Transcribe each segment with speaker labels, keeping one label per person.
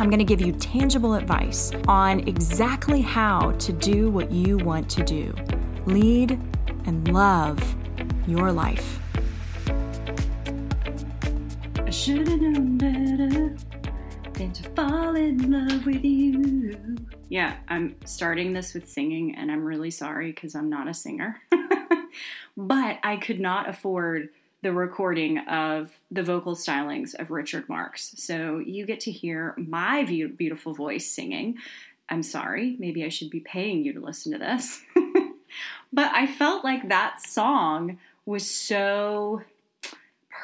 Speaker 1: I'm going to give you tangible advice on exactly how to do what you want to do lead and love your life.
Speaker 2: I should have known better than to fall in love with you. Yeah, I'm starting this with singing, and I'm really sorry because I'm not a singer. but I could not afford the recording of the vocal stylings of Richard Marx. So you get to hear my beautiful voice singing. I'm sorry, maybe I should be paying you to listen to this. but I felt like that song was so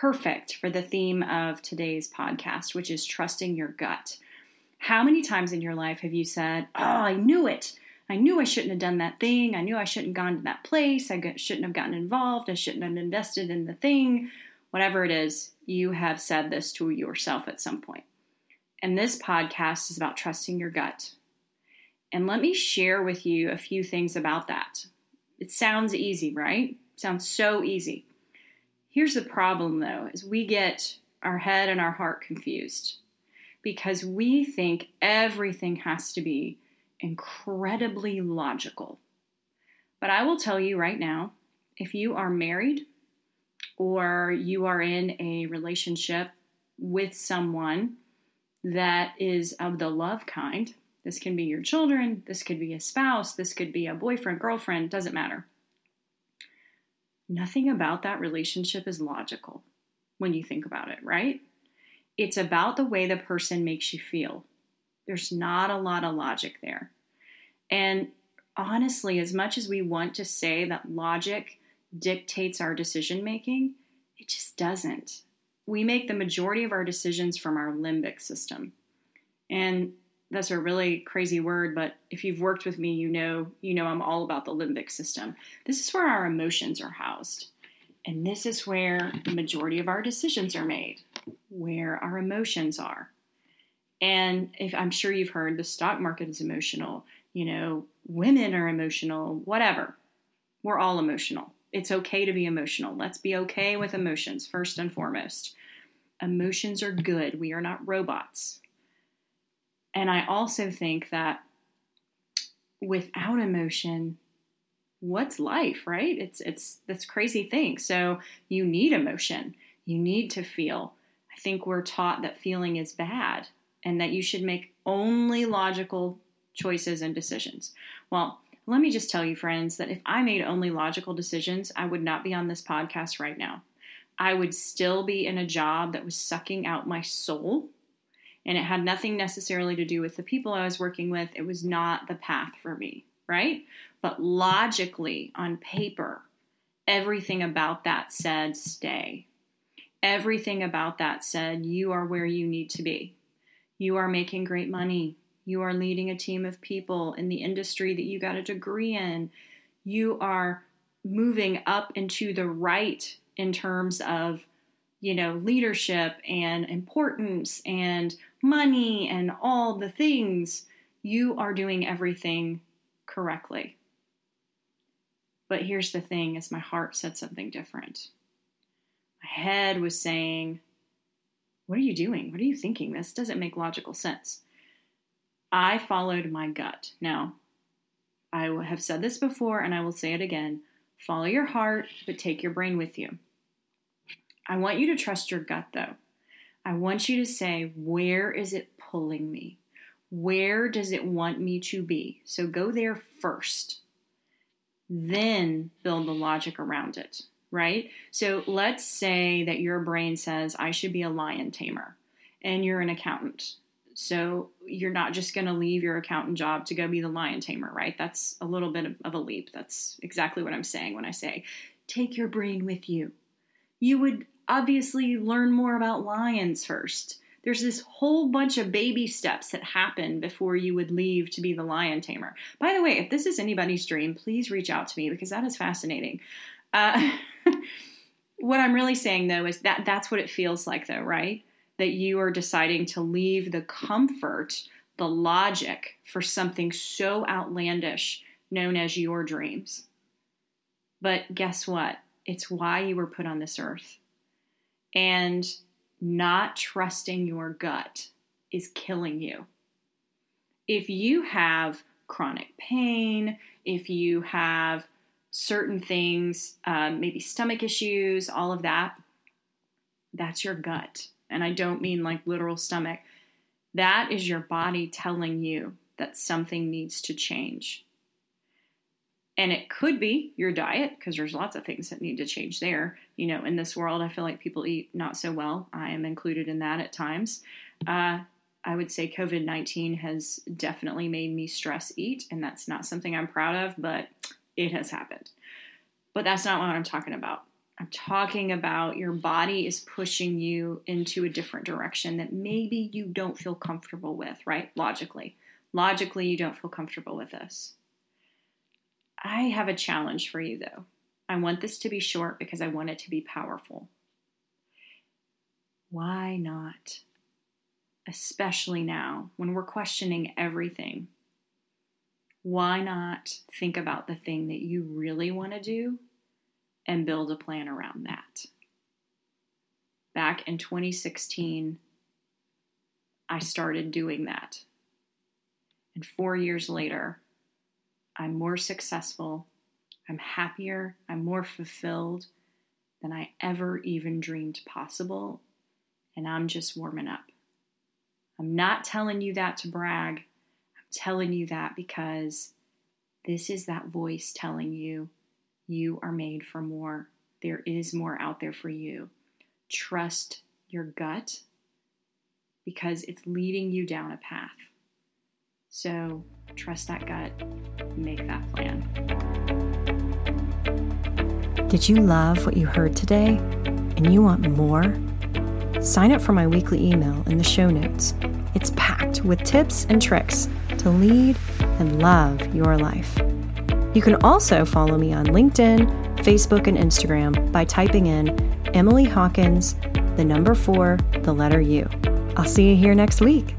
Speaker 2: perfect for the theme of today's podcast, which is trusting your gut. How many times in your life have you said, Oh, I knew it? I knew I shouldn't have done that thing. I knew I shouldn't have gone to that place. I shouldn't have gotten involved. I shouldn't have invested in the thing. Whatever it is, you have said this to yourself at some point. And this podcast is about trusting your gut. And let me share with you a few things about that. It sounds easy, right? It sounds so easy. Here's the problem though, is we get our head and our heart confused because we think everything has to be incredibly logical. But I will tell you right now if you are married or you are in a relationship with someone that is of the love kind, this can be your children, this could be a spouse, this could be a boyfriend, girlfriend, doesn't matter. Nothing about that relationship is logical when you think about it, right? It's about the way the person makes you feel. There's not a lot of logic there. And honestly, as much as we want to say that logic dictates our decision making, it just doesn't. We make the majority of our decisions from our limbic system. And that's a really crazy word, but if you've worked with me, you know, you know I'm all about the limbic system. This is where our emotions are housed. And this is where the majority of our decisions are made, where our emotions are. And if I'm sure you've heard the stock market is emotional, you know, women are emotional, whatever. We're all emotional. It's okay to be emotional. Let's be okay with emotions first and foremost. Emotions are good. We are not robots. And I also think that without emotion, what's life, right? It's it's this crazy thing. So you need emotion. You need to feel. I think we're taught that feeling is bad and that you should make only logical choices and decisions. Well, let me just tell you, friends, that if I made only logical decisions, I would not be on this podcast right now. I would still be in a job that was sucking out my soul. And it had nothing necessarily to do with the people I was working with. It was not the path for me, right? But logically, on paper, everything about that said stay. Everything about that said you are where you need to be. You are making great money. You are leading a team of people in the industry that you got a degree in. You are moving up into the right in terms of, you know, leadership and importance and money and all the things. You are doing everything correctly. But here's the thing is my heart said something different. My head was saying, What are you doing? What are you thinking? This doesn't make logical sense. I followed my gut. Now, I have said this before and I will say it again follow your heart, but take your brain with you. I want you to trust your gut though. I want you to say, where is it pulling me? Where does it want me to be? So go there first. Then build the logic around it, right? So let's say that your brain says, I should be a lion tamer, and you're an accountant. So you're not just going to leave your accountant job to go be the lion tamer, right? That's a little bit of, of a leap. That's exactly what I'm saying when I say take your brain with you. You would obviously learn more about lions first. There's this whole bunch of baby steps that happen before you would leave to be the lion tamer. By the way, if this is anybody's dream, please reach out to me because that is fascinating. Uh, what I'm really saying though is that that's what it feels like, though, right? That you are deciding to leave the comfort, the logic for something so outlandish known as your dreams. But guess what? It's why you were put on this earth. And not trusting your gut is killing you. If you have chronic pain, if you have certain things, um, maybe stomach issues, all of that, that's your gut. And I don't mean like literal stomach. That is your body telling you that something needs to change. And it could be your diet, because there's lots of things that need to change there. You know, in this world, I feel like people eat not so well. I am included in that at times. Uh, I would say COVID 19 has definitely made me stress eat, and that's not something I'm proud of, but it has happened. But that's not what I'm talking about. I'm talking about your body is pushing you into a different direction that maybe you don't feel comfortable with, right? Logically. Logically, you don't feel comfortable with this. I have a challenge for you though. I want this to be short because I want it to be powerful. Why not? Especially now when we're questioning everything. Why not think about the thing that you really want to do and build a plan around that? Back in 2016, I started doing that. And four years later, I'm more successful, I'm happier, I'm more fulfilled than I ever even dreamed possible, and I'm just warming up. I'm not telling you that to brag. I'm telling you that because this is that voice telling you you are made for more. There is more out there for you. Trust your gut because it's leading you down a path. So trust that gut, make that plan.
Speaker 1: Did you love what you heard today and you want more? Sign up for my weekly email in the show notes. It's packed with tips and tricks to lead and love your life. You can also follow me on LinkedIn, Facebook, and Instagram by typing in Emily Hawkins, the number four, the letter U. I'll see you here next week.